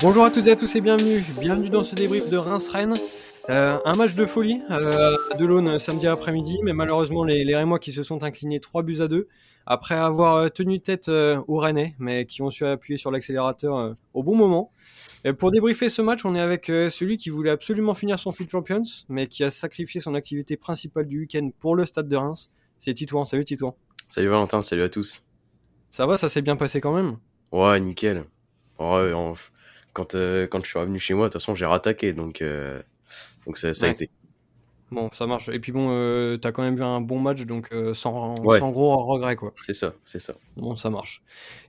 Bonjour à toutes et à tous et bienvenue. Bienvenue dans ce débrief de Reims-Rennes. Euh, un match de folie euh, de l'Aune samedi après-midi, mais malheureusement les, les Rémois qui se sont inclinés 3 buts à 2 après avoir euh, tenu tête euh, aux Rennais, mais qui ont su appuyer sur l'accélérateur euh, au bon moment. Et pour débriefer ce match, on est avec euh, celui qui voulait absolument finir son Foot Champions, mais qui a sacrifié son activité principale du week-end pour le stade de Reims. C'est Titouan. Salut Titouan. Salut Valentin, salut à tous. Ça va, ça s'est bien passé quand même? Ouais, nickel. Ouais, quand, euh, quand je suis revenu chez moi, de toute façon, j'ai rattaqué, donc, euh, donc ça, ça a été. Bon, ça marche. Et puis bon, euh, t'as quand même vu un bon match, donc euh, sans, Ouais. sans gros regret, quoi. C'est ça, c'est ça. Bon, ça marche.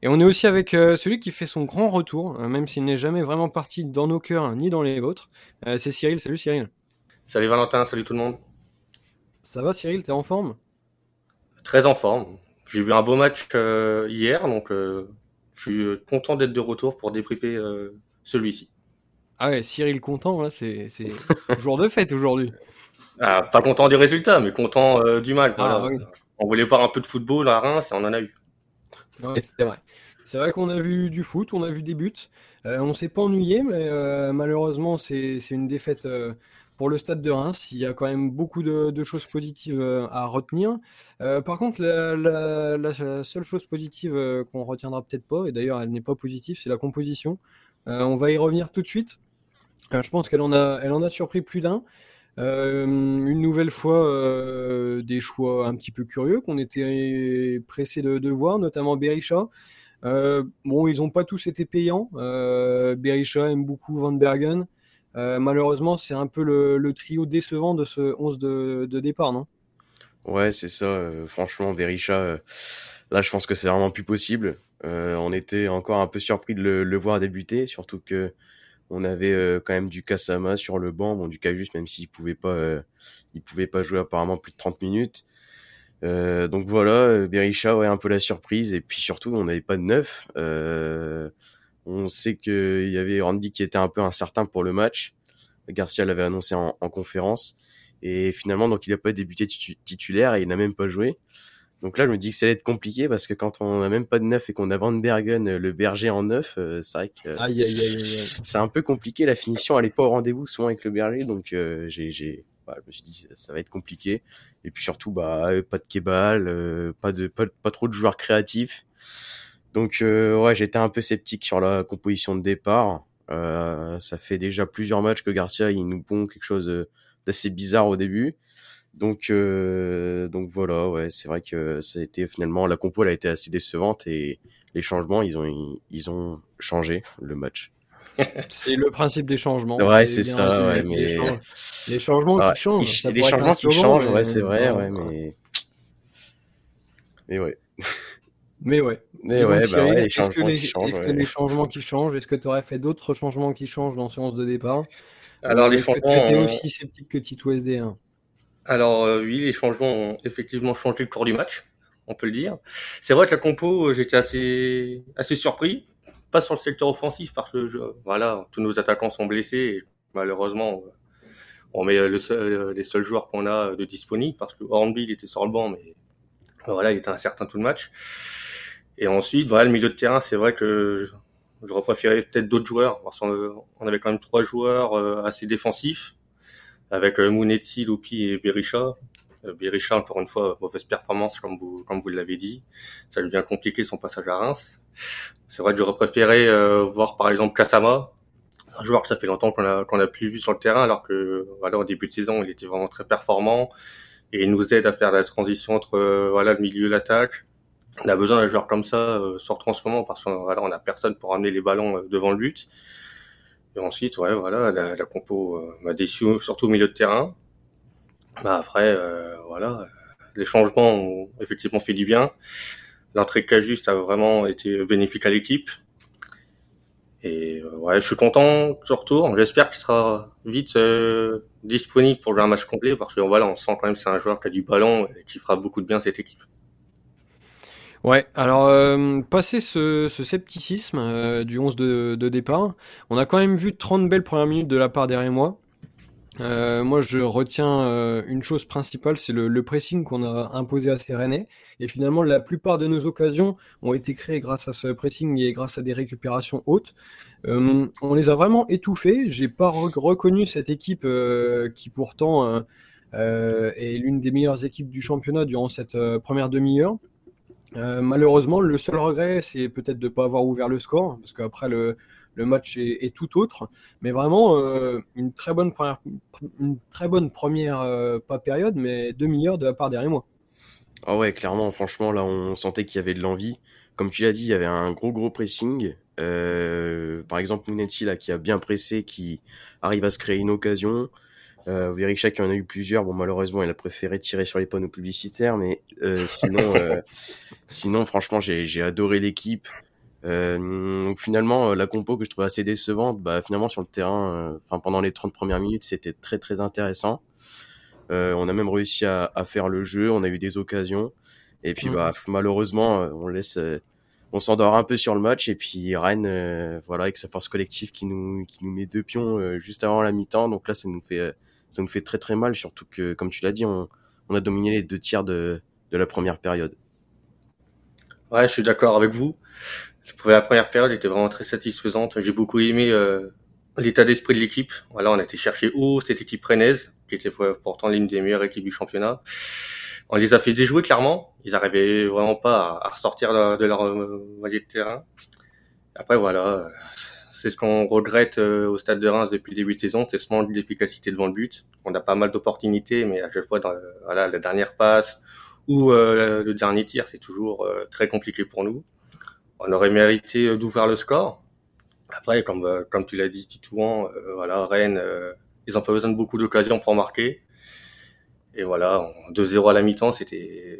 Et on est aussi avec euh, celui qui fait son grand retour, euh, même s'il n'est jamais vraiment parti dans nos cœurs ni dans les vôtres. Euh, c'est Cyril. Salut Cyril. Salut Valentin, salut tout le monde. Ça va Cyril, t'es en forme? Très en forme. J'ai vu un beau match euh, hier, donc euh, je suis content d'être de retour pour débriefer euh, celui-ci. Ah ouais, Cyril content, là, c'est jour de fête aujourd'hui. Ah, pas content du résultat, mais content euh, du match. Ah, oui. On voulait voir un peu de football à Reims et on en a eu. Ouais, c'est vrai. C'est vrai qu'on a vu du foot, on a vu des buts. Euh, on s'est pas ennuyé, mais euh, malheureusement, c'est une défaite euh, pour le stade de Reims. Il y a quand même beaucoup de, de choses positives à retenir. Euh, par contre, la, la- la seule chose positive qu'on retiendra peut-être pas, et d'ailleurs elle n'est pas positive, c'est la composition. Euh, on va y revenir tout de suite. Euh, je pense qu'elle en a, surpris plus d'un. Euh, une nouvelle fois, des choix un petit peu curieux qu'on était pressé de, voir, notamment Berisha. Bon, ils n'ont pas tous été payants. Berisha aime beaucoup Van Bergen. Malheureusement, c'est un peu le, trio décevant de ce 11 de, départ, non? Ouais, c'est ça. franchement, Berisha, là, je pense que c'est vraiment plus possible. Euh, on était encore un peu surpris de le, le voir débuter, surtout que on avait euh, quand même du Kasama sur le banc, bon, du Cajus, même s'il pouvait pas, euh, il pouvait pas jouer apparemment plus de 30 minutes. Euh, donc voilà, euh, Berisha, ouais, un peu la surprise. Et puis surtout, on n'avait pas de neuf. Euh, on sait qu'il y avait Randy qui était un peu incertain pour le match. Garcia l'avait annoncé en, en conférence. Et finalement, donc il n'a pas débuté titu- titulaire et il n'a même pas joué. Donc là, je me dis que ça allait être compliqué parce que quand on n'a même pas de neuf et qu'on a Van Bergen, euh, le berger en neuf, euh, c'est vrai que euh, c'est un peu compliqué. La finition, elle est pas au rendez-vous souvent avec le berger. Donc euh, j'ai, j'ai, bah, je me suis dit ça, ça va être compliqué. Et puis surtout, bah euh, pas de Kebal, euh, pas de pas, pas trop de joueurs créatifs. Donc euh, ouais, j'étais un peu sceptique sur la composition de départ. Euh, ça fait déjà plusieurs matchs que Garcia il nous pond quelque chose d'assez bizarre au début. Donc euh, donc voilà, ouais, c'est vrai que ça a été finalement la compo elle a été assez décevante et les changements ils ont ils ont changé le match. C'est le principe des changements. Ouais, c'est ça, ouais, Les mais- change- Les changements Ouais, qui changent. les changements qui changent, mais- ouais, c'est vrai, ouais, mais mais ouais, Mais ouais. mais ouais, bah ouais, est-ce que changements les, que les changements qui changent, est-ce que tu aurais fait d'autres changements qui changent dans ce 11 de départ? Alors Ou les est-ce que tu changements, étais ont- aussi sceptique que Tito SD1? Alors euh, oui, les changements ont effectivement changé le cours du match, on peut le dire. C'est vrai que la compo, euh, j'étais assez assez surpris, pas sur le secteur offensif parce que voilà, tous nos attaquants sont blessés malheureusement euh, on met les seuls joueurs qu'on a de disponibles parce que Hornby il était sur le banc mais voilà, il était incertain tout le match. Et ensuite, voilà, le milieu de terrain, c'est vrai que j'aurais préféré peut-être d'autres joueurs parce qu'on on avait quand même trois joueurs assez défensifs avec euh, Mounetti, Lupi et Berisha. Euh, Berisha, encore une fois, mauvaise performance, comme vous, comme vous l'avez dit. Ça devient compliqué son passage à Reims. C'est vrai que j'aurais préféré euh, voir, par exemple, Kasama, un joueur que ça fait longtemps qu'on a, qu'on a plus vu sur le terrain, alors que, voilà, au début de saison, il était vraiment très performant et il nous aide à faire la transition entre, euh, voilà, le milieu et l'attaque. On a besoin d'un joueur comme ça, euh, surtout en ce moment, parce qu'on voilà, on a personne pour amener les ballons devant le but. Et ensuite, ouais, voilà, la, la compo euh, m'a déçu, surtout au milieu de terrain. Bah après, euh, voilà, les changements ont effectivement fait du bien. L'entrée de Cajuste a vraiment été bénéfique à l'équipe. Et euh, ouais, je suis content de ce retour. J'espère qu'il sera vite euh, disponible pour jouer un match complet parce que voilà, on sent quand même que c'est un joueur qui a du ballon et qui fera beaucoup de bien cette équipe. Ouais, alors euh, passé ce, ce scepticisme euh, du 11 de, départ, on a quand même vu 30 belles premières minutes de la part des Rémois. Euh, moi, je retiens une chose principale, c'est le, pressing qu'on a imposé à ces Rennais. Et finalement, la plupart de nos occasions ont été créées grâce à ce pressing et grâce à des récupérations hautes. On les a vraiment étouffés. J'ai pas re- reconnu cette équipe qui pourtant est l'une des meilleures équipes du championnat durant cette première demi-heure. Euh, malheureusement, le seul regret, c'est peut-être de ne pas avoir ouvert le score, parce qu'après le, match est, tout autre. Mais vraiment, euh, une très bonne première, une très bonne première euh, pas période, mais demi-heure de la part derrière moi. Ah ouais, clairement, franchement, là, on sentait qu'il y avait de l'envie. Comme tu l'as dit, il y avait un gros, gros pressing. Par exemple, Mounetti, là, qui a bien pressé, qui arrive à se créer une occasion. Euh, Berisha qui en a eu plusieurs. Bon, malheureusement, il a préféré tirer sur les panneaux publicitaires, mais euh, sinon, euh, sinon, franchement, j'ai adoré l'équipe. Euh, donc finalement, euh, la compo que je trouvais assez décevante, bah finalement sur le terrain, euh, enfin pendant les 30 premières minutes, c'était très très intéressant. Euh, on a même réussi à, à faire le jeu, on a eu des occasions, et puis Mhm. bah malheureusement, on laisse, euh, on s'endort un peu sur le match, et puis Rennes, euh, voilà, avec sa force collective qui nous qui nous met deux pions euh, juste avant la mi-temps, donc là ça nous fait euh, ça nous fait très très mal, surtout que comme tu l'as dit, on, on a dominé les deux tiers de de la première période. Ouais, je suis d'accord avec vous. La première période était vraiment très satisfaisante. J'ai beaucoup aimé euh, l'état d'esprit de l'équipe. Voilà, on a été chercher haut cette équipe rennaise, qui était pourtant l'une des meilleures équipes du championnat. On les a fait déjouer clairement. Ils arrivaient vraiment pas à, à ressortir de, leur euh, de terrain. Après voilà, c'est ce qu'on regrette euh, au stade de Reims depuis le début de saison, c'est ce manque d'efficacité devant le but. On a pas mal d'opportunités, mais à chaque fois dans voilà la dernière passe ou euh, le dernier tir, c'est toujours euh, très compliqué pour nous. On aurait mérité euh, d'ouvrir le score. Après, comme euh, comme tu l'as dit, Titouan, euh, voilà, Rennes, ils ont pas besoin de beaucoup d'occasions pour marquer. Et voilà, en 2-0 à la mi-temps, c'était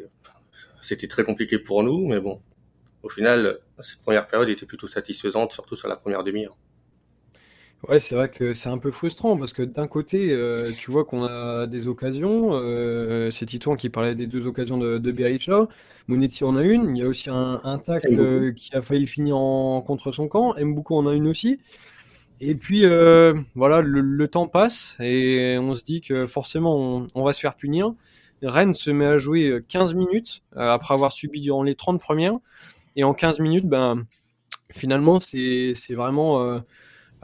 c'était très compliqué pour nous, mais bon, au final, cette première période était plutôt satisfaisante, surtout sur la première demi-heure. Ouais, c'est vrai que c'est un peu frustrant parce que d'un côté, euh, tu vois qu'on a des occasions. euh, c'est Titouan qui parlait des deux occasions de, de Berisha. Monetti en a une. Il y a aussi un, un tacle euh, qui a failli finir en contre son camp. Mboukou en a une aussi. Et puis euh, voilà, le, le temps passe et on se dit que forcément on, on va se faire punir. Rennes se met à jouer 15 minutes après avoir subi durant les 30 premières. Et en 15 minutes, ben finalement c'est vraiment euh,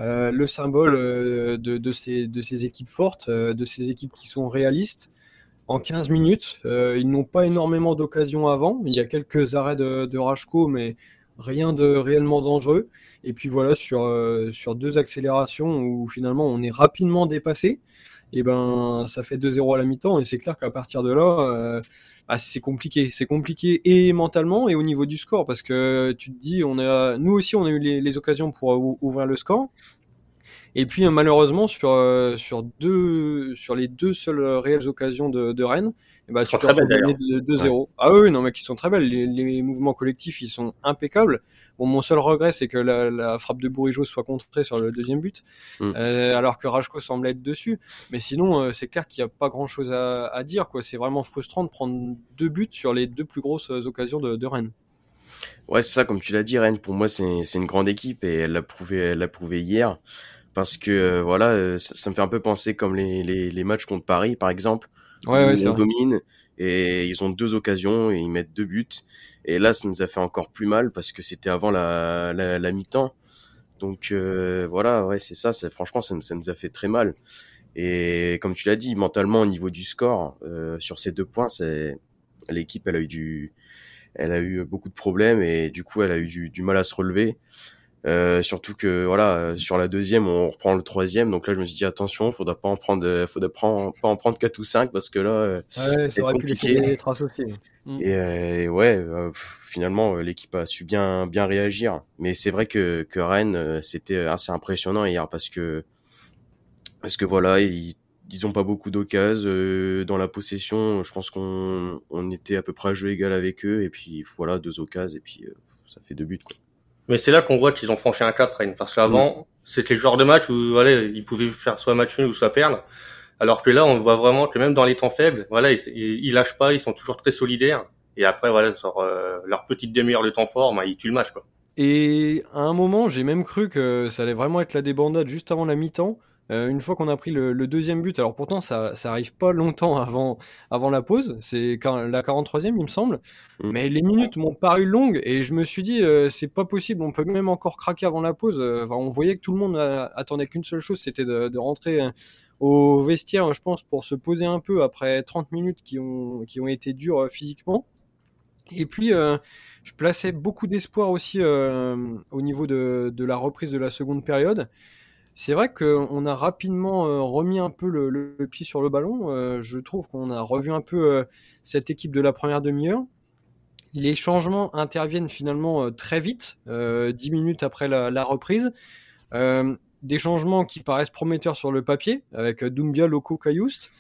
euh, le symbole euh, de, de, ces, de ces équipes fortes, de ces équipes qui sont réalistes. En 15 minutes, ils n'ont pas énormément d'occasions avant. Il y a quelques arrêts de, de Rachko, mais rien de réellement dangereux. Et puis voilà, sur, sur deux accélérations où finalement on est rapidement dépassé, et ben ça fait 2-0 à la mi-temps. Et c'est clair qu'à partir de là, ah, c'est compliqué. C'est compliqué et mentalement et au niveau du score parce que tu te dis, on a, nous aussi, on a eu les, les occasions pour ou- ouvrir le score. Et puis euh, malheureusement sur euh, sur deux sur les deux seules euh, réelles occasions de, de Rennes, tu sont te très belles, de 2-0. Ah oui, non mais qui sont très belles. Les, les mouvements collectifs ils sont impeccables. Bon, mon seul regret c'est que la, la frappe de Bourigeau soit contrée sur le deuxième but, Mm. euh, alors que Rajko semble être dessus. Mais sinon euh, c'est clair qu'il n'y a pas grand chose à, à dire quoi. C'est vraiment frustrant de prendre deux buts sur les deux plus grosses occasions de, de Rennes. Ouais, c'est ça, comme tu l'as dit, Rennes, pour moi, c'est c'est une grande équipe et elle l'a prouvé, elle l'a prouvé hier. Parce que, euh, voilà, euh, ça, ça me fait un peu penser comme les, les, les matchs contre Paris, par exemple. Ouais, où ouais, on vrai. domine et ils ont deux occasions et ils mettent deux buts. Et là, ça nous a fait encore plus mal parce que c'était avant la, la, la mi-temps. Donc, euh, voilà, ouais, c'est ça, c'est, franchement, ça, nous- ça nous a fait très mal. Et comme tu l'as dit, mentalement, au niveau du score, euh, sur ces deux points, c'est, l'équipe, elle a eu du, elle a eu beaucoup de problèmes et du coup elle a eu du, du mal à se relever. Euh, surtout que voilà euh, sur la deuxième on reprend le troisième donc là je me suis dit attention faudra pas en prendre euh, faudra pas en, pas en prendre quatre ou cinq parce que là euh, Ouais, c'est ça aurait pu laisser compliqué. des traces aussi. Mm. et, euh, et ouais euh, finalement l'équipe a su bien bien réagir mais c'est vrai que que Rennes euh, c'était assez impressionnant hier parce que parce que voilà ils ils ont pas beaucoup d'occasions euh, dans la possession je pense qu'on on était à peu près à jeu égal avec eux et puis voilà deux occasions et puis euh, ça fait deux buts quoi. Mais c'est là qu'on voit qu'ils ont franchi un cap, Rennes. Parce qu'avant, c'était le genre de match où, voilà, ils pouvaient faire soit match nul ou soit perdre. Alors que là, on voit vraiment que même dans les temps faibles, voilà, ils, ils, ils lâchent pas, ils sont toujours très solidaires. Et après, voilà, sur euh, leur petite demi-heure de temps fort, bah, ils tuent le match, quoi. Et à un moment, j'ai même cru que ça allait vraiment être la débandade juste avant la mi-temps. Euh, une fois qu'on a pris le, deuxième but, alors pourtant ça, ça arrive pas longtemps avant, avant la pause, c'est la 43e il me semble, mm. mais les minutes m'ont paru longues et je me suis dit euh, c'est pas possible, on peut même encore craquer avant la pause. Enfin, on voyait que tout le monde attendait qu'une seule chose, c'était de, de, rentrer au vestiaire, je pense, pour se poser un peu après 30 minutes qui ont, qui ont été dures physiquement. Et puis, je plaçais beaucoup d'espoir aussi au niveau de, de, la reprise de la seconde période. C'est vrai qu'on a rapidement euh, remis un peu le, pied sur le ballon. Euh, je trouve qu'on a revu un peu euh, cette équipe de la première demi-heure. Les changements interviennent finalement très vite, dix minutes après la, reprise. des changements qui paraissent prometteurs sur le papier, avec Doumbia, Loco, Cayoust.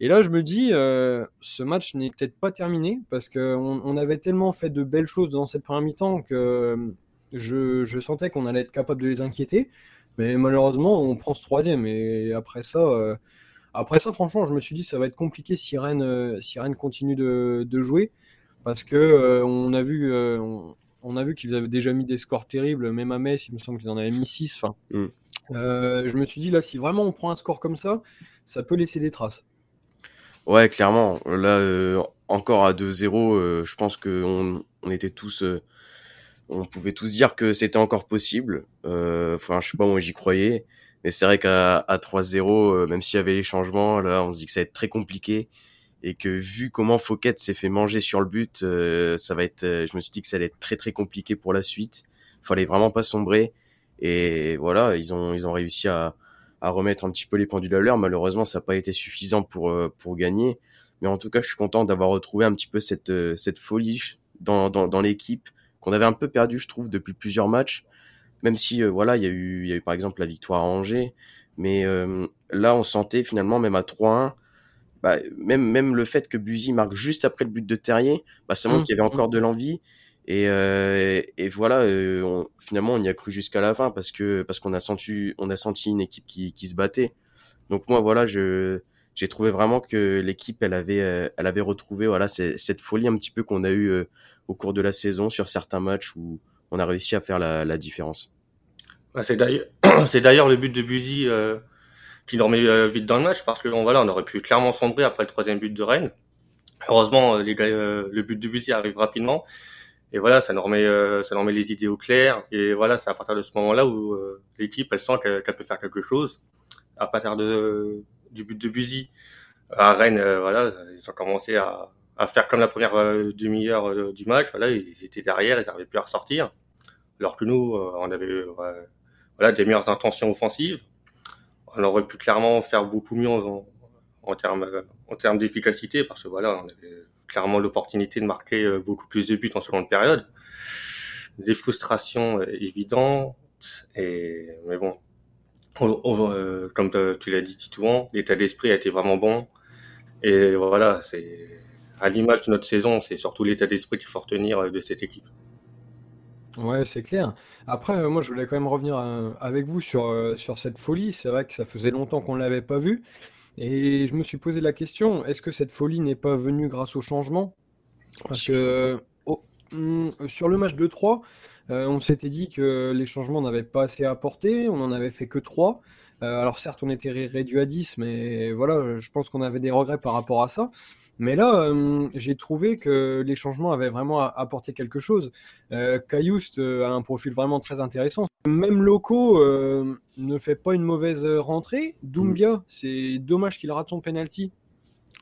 Et là, je me dis, ce match n'est peut-être pas terminé, parce qu'on on avait tellement fait de belles choses dans cette première mi-temps que je sentais qu'on allait être capable de les inquiéter. Mais malheureusement, on prend ce troisième. Et après ça, euh, après ça, franchement, je me suis dit ça va être compliqué si Rennes, euh, si Rennes continue de, de jouer. Parce que euh, on a vu, on, a vu qu'ils avaient déjà mis des scores terribles, même à Metz, il me semble qu'ils en avaient mis 6. Enfin, mm. je me suis dit là, si vraiment on prend un score comme ça, ça peut laisser des traces. Ouais, clairement. Là, encore à 2-0, je pense qu'on on était tous on pouvait tous dire que c'était encore possible. Euh, enfin, je sais pas, moi j'y croyais. Mais c'est vrai qu'à 3-0, euh, même s'il y avait les changements, là, on se dit que ça va être très compliqué. Et que vu comment Fouquet s'est fait manger sur le but, euh, ça va être, je me suis dit que ça allait être très très compliqué pour la suite. Fallait vraiment pas sombrer. Et voilà, ils ont, ils ont réussi à, à remettre un petit peu les pendules à l'heure. Malheureusement, ça n'a pas été suffisant pour, pour gagner. Mais en tout cas, je suis content d'avoir retrouvé un petit peu cette, cette folie dans, dans, dans l'équipe qu'on avait un peu perdu, je trouve, depuis plusieurs matchs. Même si, euh, voilà, il y a eu, il y a eu par exemple la victoire à Angers, mais euh, là, on sentait finalement même à 3-1, bah, même même le fait que Buzy marque juste après le but de Terrier, bah, ça montre mmh, qu'il y avait encore mmh. de l'envie. Et, euh, et voilà, finalement, on y a cru jusqu'à la fin parce que parce qu'on a senti on a senti une équipe qui, qui se battait. Donc moi, voilà, je j'ai trouvé vraiment que l'équipe elle avait elle avait retrouvé voilà cette folie un petit peu qu'on a eu au cours de la saison sur certains matchs où on a réussi à faire la, la différence. Bah, c'est d'ailleurs, c'est d'ailleurs le but de Buzy euh, qui dormait euh, vite dans le match parce que voilà, on aurait pu clairement sombrer après le troisième but de Rennes. Heureusement, euh, les euh, le but de Buzy arrive rapidement et voilà, ça nous remet, ça nous remet les idées au clair et voilà, c'est à partir de ce moment-là où l'équipe elle sent qu'elle peut faire quelque chose. À partir de du but de Buzy à Rennes, voilà, ils ont commencé à faire comme la première euh, demi-heure euh, du match. Voilà, ils étaient derrière, ils n'arrivaient plus à ressortir. Alors que nous, euh, on avait voilà des meilleures intentions offensives. On aurait pu clairement faire beaucoup mieux en, en termes en termes d'efficacité parce que voilà, on avait clairement l'opportunité de marquer beaucoup plus de buts en seconde période. Des frustrations évidentes et mais bon, comme tu l'as dit Titouan, l'état d'esprit a été vraiment bon et voilà, c'est à l'image de notre saison, c'est surtout l'état d'esprit qu'il faut retenir euh, de cette équipe. Ouais, c'est clair. Après, euh, moi, je voulais quand même revenir euh, avec vous sur, sur cette folie. C'est vrai que ça faisait longtemps qu'on ne l'avait pas vue. Et je me suis posé la question, est-ce que cette folie n'est pas venue grâce au changement? Parce que hmm, sur le match de 3, on s'était dit que les changements n'avaient pas assez apporté, on n'en avait fait que 3. alors certes, on était réduit à 10, mais voilà, je pense qu'on avait des regrets par rapport à ça. Mais là, euh, j'ai trouvé que les changements avaient vraiment apporté quelque chose. Euh, euh, a un profil vraiment très intéressant. Même Loco euh, ne fait pas une mauvaise rentrée. Doumbia, c'est dommage qu'il rate son penalty.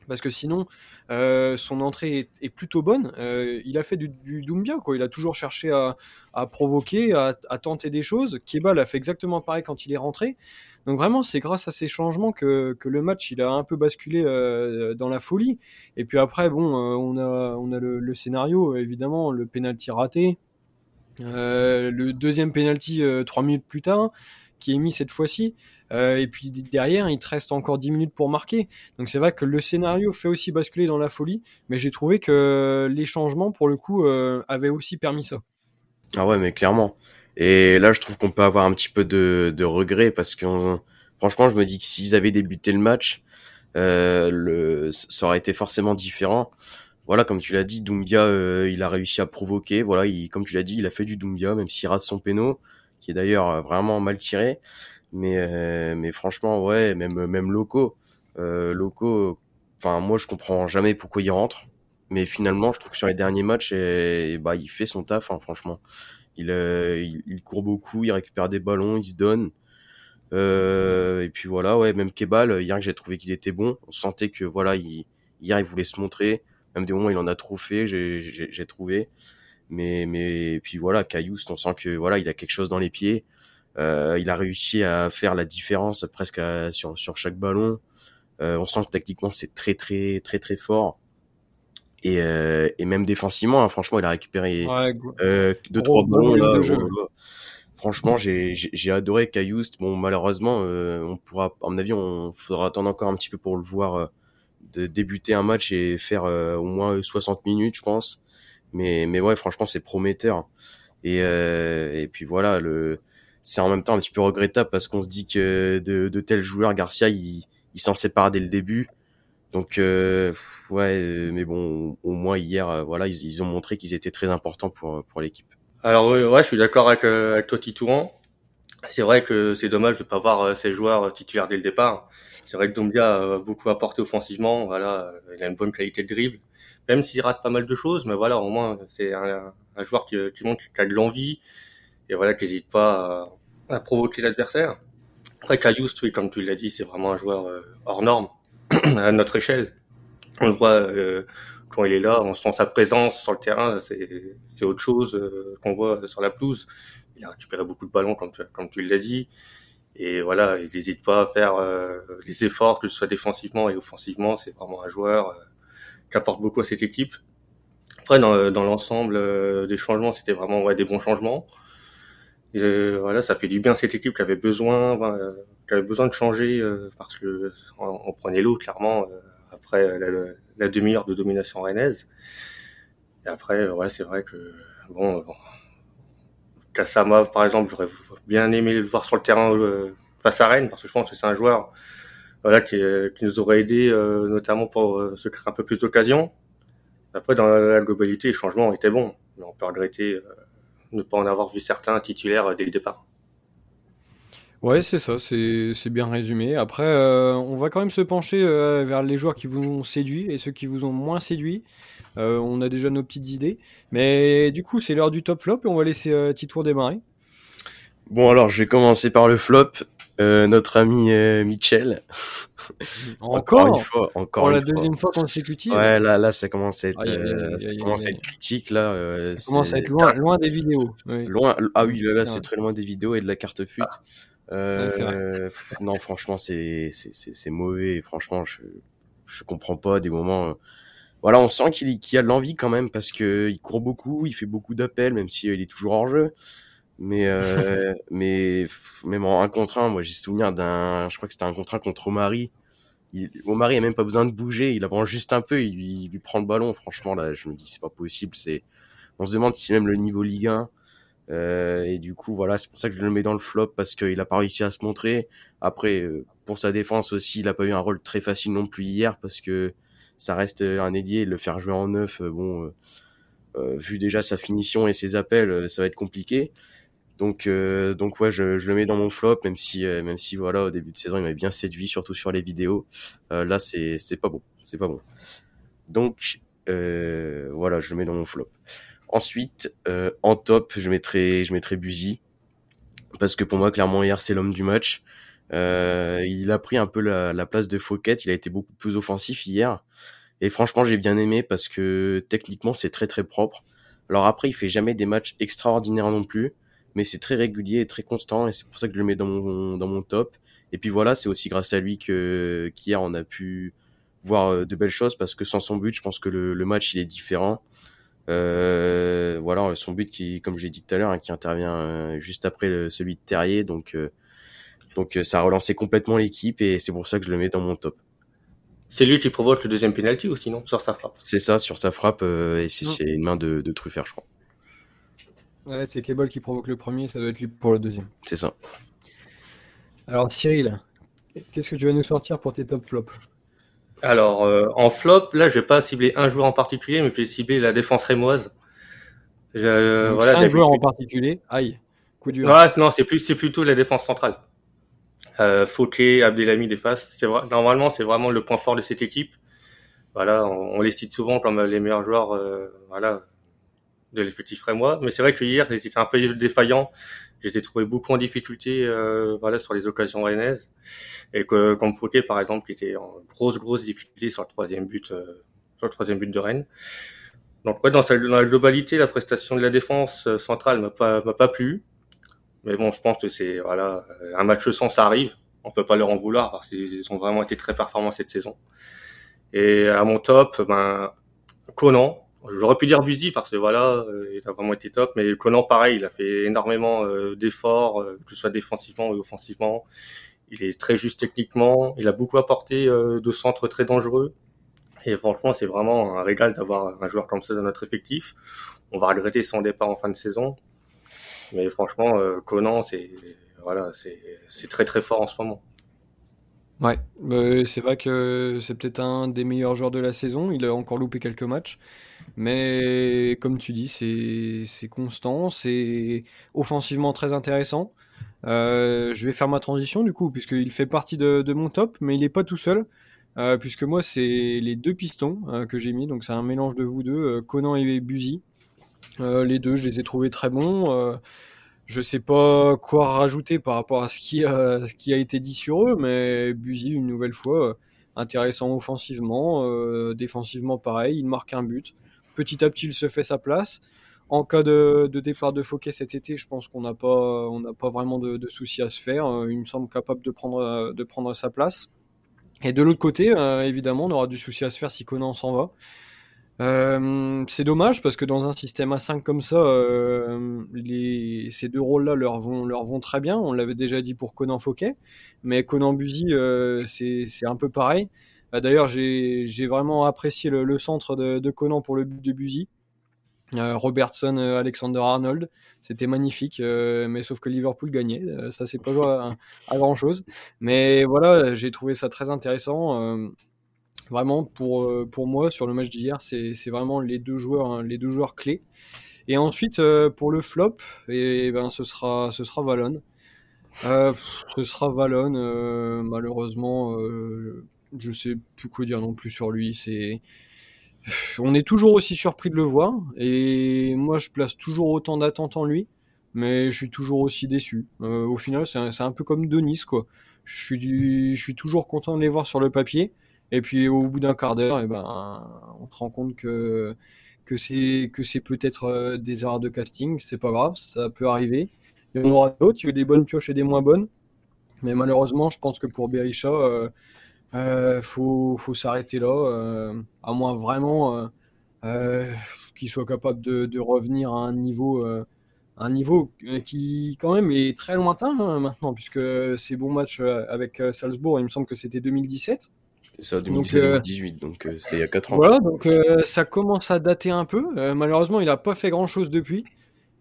Parce que sinon, son entrée est, plutôt bonne. il a fait du, du, Doumbia, quoi. Il a toujours cherché à, provoquer, à, tenter des choses. Kebal a fait exactement pareil quand il est rentré. Donc vraiment, c'est grâce à ces changements que, le match il a un peu basculé euh, dans la folie. Et puis après, bon, euh, on a, a le, scénario, évidemment, le penalty raté, euh, le deuxième penalty trois minutes plus tard, qui est mis cette fois-ci. Et puis derrière, il te reste encore 10 minutes pour marquer. Donc c'est vrai que le scénario fait aussi basculer dans la folie, mais j'ai trouvé que les changements, pour le coup, avaient aussi permis ça. Ah ouais, mais clairement. Et là, je trouve qu'on peut avoir un petit peu de, de regret parce que franchement, je me dis que s'ils avaient débuté le match, euh, le, ça aurait été forcément différent. Voilà, comme tu l'as dit, Doumbia, euh, il a réussi à provoquer. Voilà, il, comme tu l'as dit, il a fait du Doumbia, même s'il rate son péno, qui est d'ailleurs euh, vraiment mal tiré. Mais, mais franchement, ouais, même, même locaux. locaux, enfin, moi, je comprends jamais pourquoi il rentre. Mais finalement, je trouve que sur les derniers matchs, et, bah, il fait son taf, hein, franchement. Il, il, il, court beaucoup, il récupère des ballons, il se donne. Euh, et puis voilà, ouais, même Kebal, hier j'ai trouvé qu'il était bon. On sentait que voilà, il, hier il voulait se montrer. Même des moments il en a trop fait, j'ai trouvé. Mais mais puis voilà, Caillou, on sent que voilà, il a quelque chose dans les pieds. Euh, il a réussi à faire la différence presque sur sur chaque ballon. Euh, on sent que techniquement c'est très très très très fort. Et, euh, et même défensivement, hein, franchement, il a récupéré euh, deux trois ballons là. Franchement, j'ai j'ai adoré Cayoust. Bon, malheureusement, euh, on pourra, à mon avis, on faudra attendre encore un petit peu pour le voir euh, de débuter un match et faire euh, au moins 60 minutes, je pense. Mais mais ouais, franchement, c'est prometteur. Et et puis voilà, le c'est en même temps un petit peu regrettable parce qu'on se dit que de, de tels joueurs, Garcia, il, il s'en sépare dès le début. Donc ouais, mais bon, au moins hier, voilà, ils, ils ont montré qu'ils étaient très importants pour pour l'équipe. Alors ouais, je suis d'accord avec, euh, avec toi Titouan. C'est vrai que c'est dommage de pas voir euh, ces joueurs titulaires dès le départ. C'est vrai que Dombia a beaucoup apporté offensivement. Voilà, il a une bonne qualité de dribble, même s'il rate pas mal de choses. Mais voilà, au moins c'est un, un, joueur qui, qui montre qu'il a de l'envie et voilà, qui n'hésite pas à, à provoquer l'adversaire. Après, Kayus, oui, comme tu l'as dit, c'est vraiment un joueur euh, hors norme à notre échelle. On le voit euh, quand il est là, on sent sa présence sur le terrain, c'est autre chose euh, qu'on voit sur la pelouse. Il a récupéré beaucoup de ballons, comme tu, comme tu l'as dit. Et voilà, il n'hésite pas à faire euh, les efforts, que ce soit défensivement et offensivement. C'est vraiment un joueur euh, qui apporte beaucoup à cette équipe. Après, dans, dans l'ensemble des changements, c'était vraiment ouais, des bons changements. Et, voilà, ça fait du bien à cette équipe qui avait besoin, qui avait besoin de changer parce que on, prenait l'eau clairement après la, demi-heure de domination rennaise. Et après, ouais, c'est vrai que bon, bon Kassama, par exemple, j'aurais bien aimé le voir sur le terrain euh, face à Rennes parce que je pense que c'est un joueur voilà qui, qui nous aurait aidé euh, notamment pour euh, se créer un peu plus d'occasions. Après, dans la globalité, les changements étaient bons, mais on peut regretter ne pas en avoir vu certains titulaires dès le départ. Ouais, c'est ça, c'est bien résumé. Après, euh, on va quand même se pencher euh, vers les joueurs qui vous ont séduit et ceux qui vous ont moins séduit. Euh, on a déjà nos petites idées. Mais du coup, c'est l'heure du top flop et on va laisser euh, Titour démarrer. Bon, alors, je vais commencer par le flop. Notre ami Mitchell. Encore, une fois, encore Pour la deuxième fois consécutive. Ouais, là, là, ça commence à être, ça commence à être critique là. ça commence à être loin, loin des vidéos. Loin. Ah oui, là, là c'est très loin des vidéos et de la carte fut. Euh, non, franchement, c'est c'est mauvais. Franchement, je je comprends pas des moments. Euh, voilà, on sent qu'il qu a de l'envie quand même parce que il court beaucoup, il fait beaucoup d'appels, même si il est toujours hors jeu. Mais euh, mais même en un contre un, moi j'ai souvenir d'un, je crois que c'était un contre un contre Omari. Il, Omari a même pas besoin de bouger, il avance juste un peu, il, il lui prend le ballon. Franchement là, je me dis c'est pas possible. C'est, on se demande si même le niveau Ligue 1 euh, et du coup, voilà, c'est pour ça que je le mets dans le flop parce qu'il a pas réussi à se montrer. Après, euh, pour sa défense aussi, il a pas eu un rôle très facile non plus hier parce que ça reste un ailier. Le faire jouer en neuf, euh, bon, vu déjà sa finition et ses appels, ça va être compliqué. Donc, donc ouais, je, le mets dans mon flop, même si, même si voilà, au début de saison, il m'avait bien séduit, surtout sur les vidéos. là, c'est, c'est pas bon, c'est pas bon. Donc, voilà, je le mets dans mon flop. Ensuite, euh, en top, je mettrai, je mettrai Buzy. Parce que pour moi, clairement, hier, c'est l'homme du match. Euh, il a pris un peu la, place de Fouquet. Il a été beaucoup plus offensif hier. Et franchement, j'ai bien aimé parce que techniquement, c'est très très propre. Alors après, il fait jamais des matchs extraordinaires non plus, mais c'est très régulier et très constant. Et c'est pour ça que je le mets dans mon dans mon top. Et puis voilà, c'est aussi grâce à lui que qu'hier on a pu voir euh, de belles choses parce que sans son but, je pense que le, le match il est différent. Euh, voilà, son but qui, comme j'ai dit tout à l'heure, hein, qui intervient euh, juste après celui de Terrier, donc euh, donc ça a relancé complètement l'équipe et c'est pour ça que je le mets dans mon top. C'est lui qui provoque le deuxième penalty aussi, non? Sur sa frappe. C'est ça, sur sa frappe et mm. c'est une main de, de Truffert, je crois. Ouais, c'est Kebol qui provoque le premier, ça doit être lui pour le deuxième. C'est ça. Alors Cyril, qu'est-ce que tu vas nous sortir pour tes top flops? Alors, euh, en flop, là, je vais pas cibler un joueur en particulier, mais je vais cibler la défense rémoise. Euh, voilà, cinq joueurs en particulier. Aïe, coup dur. Ah, non, c'est plus, c'est plutôt la défense centrale. Euh, Fauquet, Abdelhamid et Fas. C'est vrai, normalement, c'est vraiment le point fort de cette équipe. Voilà, on, les cite souvent comme les meilleurs joueurs, euh, voilà, de l'effectif rémois. Mais c'est vrai que hier, ils étaient un peu défaillants. Je les ai trouvés beaucoup en difficulté, euh, voilà, sur les occasions rennaises. Et que, comme Fauquet, par exemple, qui était en grosse, grosse difficulté sur le troisième but, euh, sur le troisième but de Rennes. Donc, ouais, dans, la globalité, la prestation de la défense euh, centrale m'a pas, m'a pas plu. Mais bon, je pense que c'est voilà, un match sans ça arrive. On peut pas leur en vouloir parce qu'ils ont vraiment été très performants cette saison. Et à mon top, ben Conan. J'aurais pu dire Buzy parce que voilà, euh, il a vraiment été top. Mais Conan, pareil, il a fait énormément euh, d'efforts, euh, que ce soit défensivement ou offensivement. Il est très juste techniquement. Il a beaucoup apporté de centres très dangereux. Et franchement, c'est vraiment un régal d'avoir un joueur comme ça dans notre effectif. On va regretter son départ en fin de saison. Mais franchement, Conan, c'est voilà, c'est très très fort en ce moment. Ouais, c'est vrai que c'est peut-être un des meilleurs joueurs de la saison. Il a encore loupé quelques matchs, mais comme tu dis, c'est constant, c'est offensivement très intéressant. Euh, je vais faire ma transition du coup, puisqu'il fait partie de, mon top, mais il n'est pas tout seul, euh, puisque moi c'est les deux pistons que j'ai mis, donc c'est un mélange de vous deux, Conan et Buzy. Euh, les deux, je les ai trouvés très bons. Euh, je sais pas quoi rajouter par rapport à ce qui a, ce qui a été dit sur eux, mais Buzy, une nouvelle fois, euh, intéressant offensivement, défensivement pareil, il marque un but. Petit à petit, il se fait sa place. En cas de, départ de Fouquet cet été, je pense qu'on n'a pas, vraiment de, soucis à se faire. Il me semble capable de prendre, de prendre sa place. Et de l'autre côté, évidemment, on aura du souci à se faire si Conan s'en va. Euh, c'est dommage parce que dans un système A5 comme ça, euh, ces deux rôles-là leur vont, leur vont très bien. On l'avait déjà dit pour Conan Fouquet, mais Conan Buzy, euh, c'est un peu pareil. Euh, d'ailleurs, j'ai vraiment apprécié le, centre de, Conan pour le but de Buzy. Euh, Robertson, Alexander Arnold, c'était magnifique, mais sauf que Liverpool gagnait, ça c'est pas à, à, grand chose. Mais voilà, j'ai trouvé ça très intéressant Vraiment, pour, euh, moi, sur le match d'hier, c'est vraiment les deux joueurs, hein, les deux joueurs clés. Et ensuite, euh, pour le flop, et, ben, ce sera, ce sera Valon. Euh, ce sera Valon. malheureusement, je sais plus quoi dire non plus sur lui. C'est, on est toujours aussi surpris de le voir. Et moi, je place toujours autant d'attentes en lui, mais je suis toujours aussi déçu. au final, c'est un, peu comme Denis, quoi. Je suis, je suis toujours content de les voir sur le papier. Et puis au bout d'un quart d'heure, eh ben, on se rend compte que que c'est que c'est peut-être euh, des erreurs de casting. C'est pas grave, ça peut arriver. Il y en aura d'autres. Il y a des bonnes pioches et des moins bonnes. Mais malheureusement, je pense que pour Berisha, euh, euh, faut, faut s'arrêter là, euh, à moins vraiment euh, qu'il soit capable de, de, revenir à un niveau, un niveau qui quand même est très lointain hein, maintenant, puisque ces bons matchs avec Salzbourg, il me semble que c'était 2017. C'est ça, 2018, donc euh, c'est il y a 4 ans. Voilà, donc euh, ça commence à dater un peu. Euh, malheureusement, il n'a pas fait grand-chose depuis.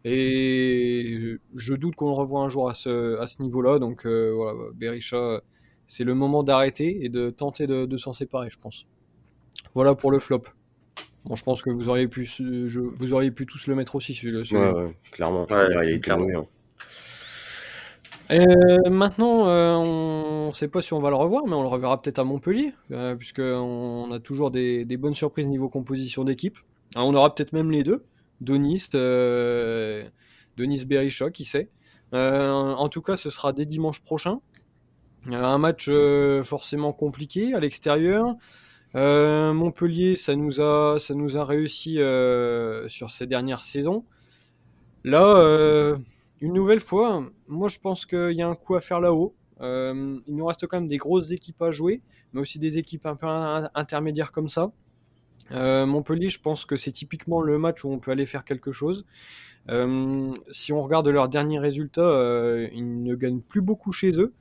Et je doute qu'on le revoie un jour à ce, à ce niveau-là. Donc voilà, Berisha, c'est le moment d'arrêter et de tenter de, s'en séparer, je pense. Voilà pour le flop. Bon, je pense que vous auriez pu, je, vous auriez pu tous le mettre aussi, celui-là. Ouais, ouais, clairement. il est clairement. Euh, maintenant, euh, on ne sait pas si on va le revoir, mais on le reverra peut-être à Montpellier, euh, puisqu'on a toujours des, bonnes surprises niveau composition d'équipe. On aura peut-être même les deux, Donis, Denis Berisha, qui sait. en tout cas, ce sera dès dimanche prochain. Un match forcément compliqué à l'extérieur. Montpellier, ça nous a, ça nous a réussi sur ces dernières saisons. Là, une nouvelle fois, moi je pense qu'il y a un coup à faire là-haut. Euh, il nous reste quand même des grosses équipes à jouer, mais aussi des équipes un peu intermédiaires comme ça. Euh, Montpellier, je pense que c'est typiquement le match où on peut aller faire quelque chose. Euh, si on regarde leurs derniers résultats, ils ne gagnent plus beaucoup chez eux.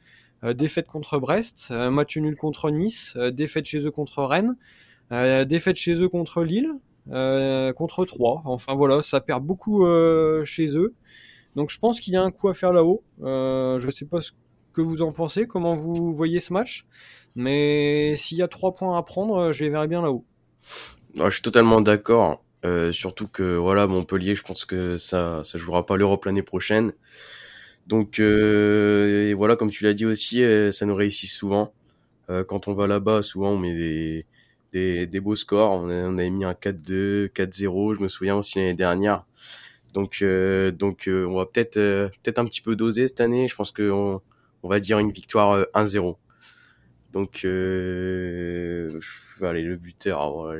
Défaite contre Brest, match nul contre Nice, défaite chez eux contre Rennes, défaite chez eux contre Lille, contre Troyes. Enfin voilà, ça perd beaucoup chez eux. Donc je pense qu'il y a un coup à faire là-haut. Euh, je ne sais pas ce que vous en pensez, comment vous voyez ce match. Mais s'il y a trois points à prendre, je les verrai bien là-haut. je suis totalement d'accord. Euh, surtout que voilà Montpellier, je pense que ça ça jouera pas l'Europe l'année prochaine. Donc et voilà, comme tu l'as dit aussi, ça nous réussit souvent. quand on va là-bas, souvent on met des, des, des beaux scores. On, a, on avait mis un 4-2, 4-0. Je me souviens aussi l'année dernière. Donc, euh, donc euh, on va peut-être euh, peut-être un petit peu doser cette année. Je pense qu'on on va dire une victoire 1-0. Donc, allez, le buteur.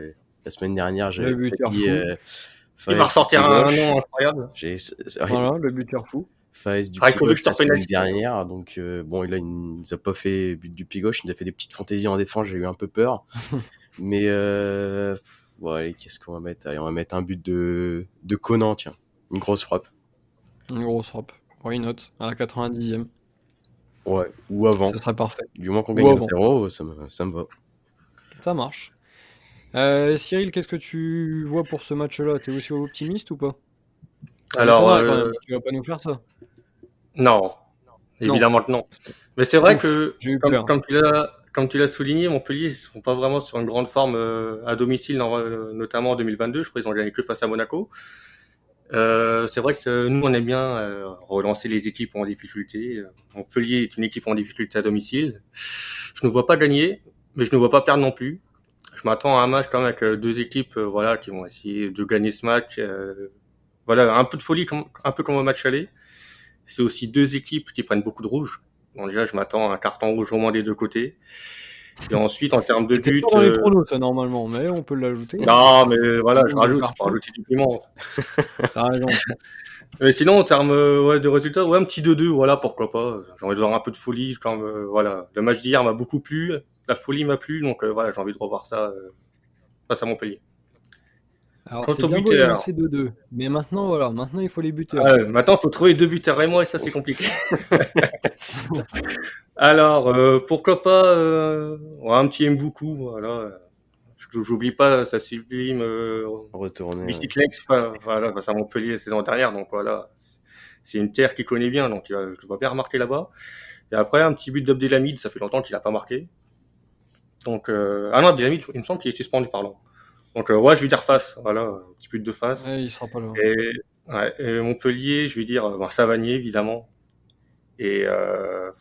la semaine dernière, j'avais dit. Il va ressortir un nom incroyable. Voilà, le buteur fou. Faes du Pigoche la semaine dernière. Donc, bon, là, il nous a pas fait but du Pigoche. Il nous a fait des petites fantaisies en défense. J'ai eu un peu peur. Mais, euh, allez, qu'est-ce qu'on va mettre? Allez, on va mettre un but de, de Conan, tiens. Une grosse frappe. Une grosse frappe. Why not? À la 90e. Ouais, ou avant. Ce serait parfait. Du moins qu'on gagne 0, ça me, ça me va. Ça marche. Euh, Cyril, qu'est-ce que tu vois pour ce match-là? T'es aussi optimiste ou pas? Alors, euh... tu vas pas nous faire ça? Non, évidemment que non. Mais c'est vrai que, comme, comme, tu l'as, comme tu l'as souligné, Montpellier, ils sont pas vraiment sur une grande forme euh, à domicile, euh, notamment en 2022. Je crois qu'ils ont gagné que face à Monaco. Euh, c'est vrai que nous, on aime bien euh, relancer les équipes en difficulté. Montpellier est une équipe en difficulté à domicile. Je ne vois pas gagner, mais je ne vois pas perdre non plus. Je m'attends à un match quand même avec euh, deux équipes, voilà, qui vont essayer de gagner ce match. Voilà, un peu de folie, un peu comme au match aller. C'est aussi deux équipes qui prennent beaucoup de rouge. Bon, déjà, je m'attends à un carton rouge au moins des deux côtés. Et ensuite, en termes de but. Pas dans les pronos, ça, normalement, mais on peut l'ajouter. Non, mais voilà, je rajoute, pour rajouter du piment. T'as raison. Mais sinon, en termes ouais, de résultats, ouais, un petit 2-2, voilà, pourquoi pas. J'ai envie de voir un peu de folie. Quand, euh, voilà. Le match d'hier m'a beaucoup plu, la folie m'a plu, donc euh, voilà, j'ai envie de revoir ça euh, face à Montpellier. Alors, c'est bien buteur. 2-2. Mais maintenant, voilà, maintenant il faut les buteurs. Ah maintenant, il faut trouver deux buteurs et moi, et ça, c'est compliqué. Alors, euh, pourquoi pas euh, un petit Mboukou, voilà. J'oublie pas sa sublime euh, Retourner, bicyclette, voilà, face à Montpellier la saison dernière, donc voilà. C'est une terre qu'il connaît bien, donc je le vois bien remarquer là-bas. Et après, un petit but d'Abdelhamid, ça fait longtemps qu'il a pas marqué. Donc, euh... ah non, Abdelhamid, il me semble qu'il est suspendu, pardon. Donc, euh, ouais, je vais dire face, voilà, un petit but de face. Ouais, il sera pas là. Et, ouais, et Montpellier, je vais dire bah, Savanier, évidemment. Et euh,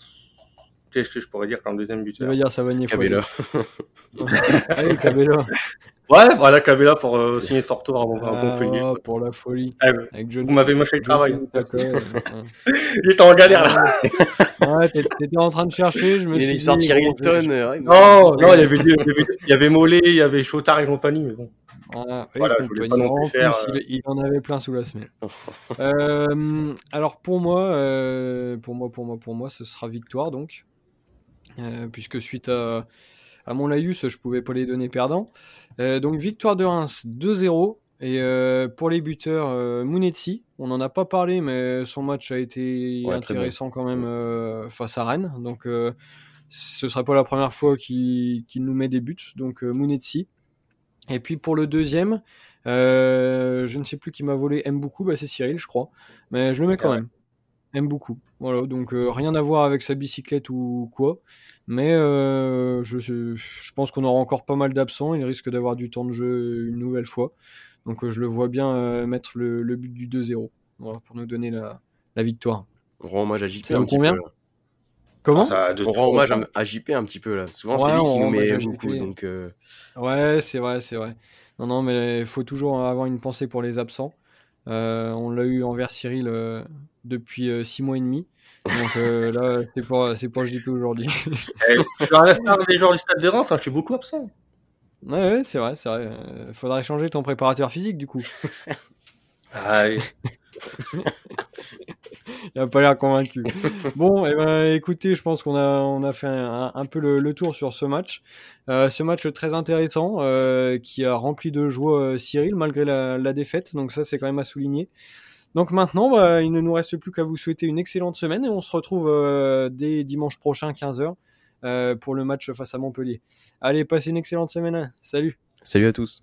qu'est-ce que je pourrais dire comme deuxième buteur Il va dire Savanier. Cabella. Allez, Cabella. Ouais, voilà Cabella pour euh, signer son retour à, Montpellier. Ah, pour la folie. Eh, Avec John, vous m'avez moché le travail. Il était en galère là. ouais, t'étais en train de chercher. Je me il suis sorti Rington. Euh, non, non, il y avait, il y avait, il y avait Mollet, il y avait Chotard et compagnie, mais bon. Ah, voilà, je voulais pas non plus faire. Plus, il, il, en avait plein sous la semelle. euh, alors pour moi, euh, pour moi, pour moi, pour moi, ce sera victoire donc, euh, puisque suite à, à mon laïus, je pouvais pas les donner perdants. Euh, donc victoire de Reims 2-0. Et euh, pour les buteurs, euh, Mounetzi, on n'en a pas parlé, mais son match a été Ouais, intéressant quand même euh, face à Rennes. Donc euh, ce serait pas la première fois qu'il nous met des buts. Donc euh, Mounetzi. Et puis pour le deuxième, euh, je ne sais plus qui m'a volé aime beaucoup, bah c'est Cyril, je crois. Mais je le mets quand Ouais. même. Aime beaucoup. Voilà, donc euh, rien à voir avec sa bicyclette ou quoi. Mais euh, je, je, pense qu'on aura encore pas mal d'absents. Il risque d'avoir du temps de jeu une nouvelle fois. Donc euh, je le vois bien euh, mettre le, le but du 2-0 voilà, pour nous donner la, la victoire. On rend hommage à JP Ça un petit peu. là. Comment Ça a deux- On rend hommage à, à JP un petit peu là. Souvent, c'est Ouais, lui qui nous met beaucoup. JP. Donc, euh, Ouais, c'est vrai, c'est vrai. Non, non, mais il faut toujours avoir une pensée pour les absents. Euh, on l'a eu envers Cyril euh, depuis euh, six mois et demi. Donc euh, là, c'est pour, c'est pour JP aujourd'hui. Eh, je suis à l'instar des joueurs du stade de Reims, hein, je suis beaucoup absent. ouais, ouais, c'est vrai, c'est vrai. Euh, faudrait changer ton préparateur physique du coup. Ah, oui. Il a pas l'air convaincu. Bon, eh ben, écoutez, je pense qu'on a, fait un, peu le, tour sur ce match. Euh, ce match très intéressant euh, qui a rempli de joie euh, Cyril malgré la, défaite. Donc ça, c'est quand même à souligner. Donc maintenant, bah, il ne nous reste plus qu'à vous souhaiter une excellente semaine et on se retrouve dès dimanche prochain 15h euh, pour le match face à Montpellier. Allez, passez une excellente semaine. Salut Salut à tous.